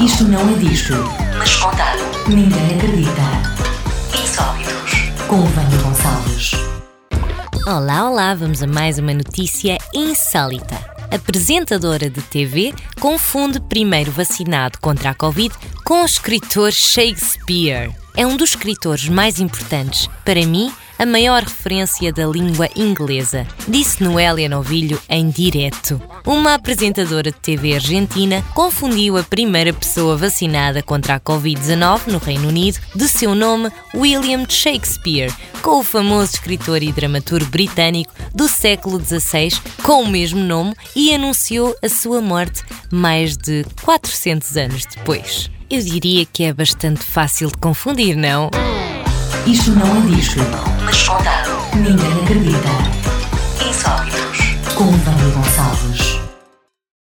Isto não é disto, mas contado. Ninguém acredita. Insólitos. Com Vânia Gonçalves. Olá, olá, vamos a mais uma notícia insólita. Apresentadora de TV confunde primeiro vacinado contra a Covid com o escritor Shakespeare. É um dos escritores mais importantes. Para mim, a maior referência da língua inglesa, disse Noélia Novilho em direto. Uma apresentadora de TV argentina confundiu a primeira pessoa vacinada contra a Covid-19 no Reino Unido de seu nome William Shakespeare com o famoso escritor e dramaturgo britânico do século XVI com o mesmo nome e anunciou a sua morte mais de 400 anos depois. Eu diria que é bastante fácil de confundir, não? Isto não é disto, mas. Ninguém acredita. Insólitos. Com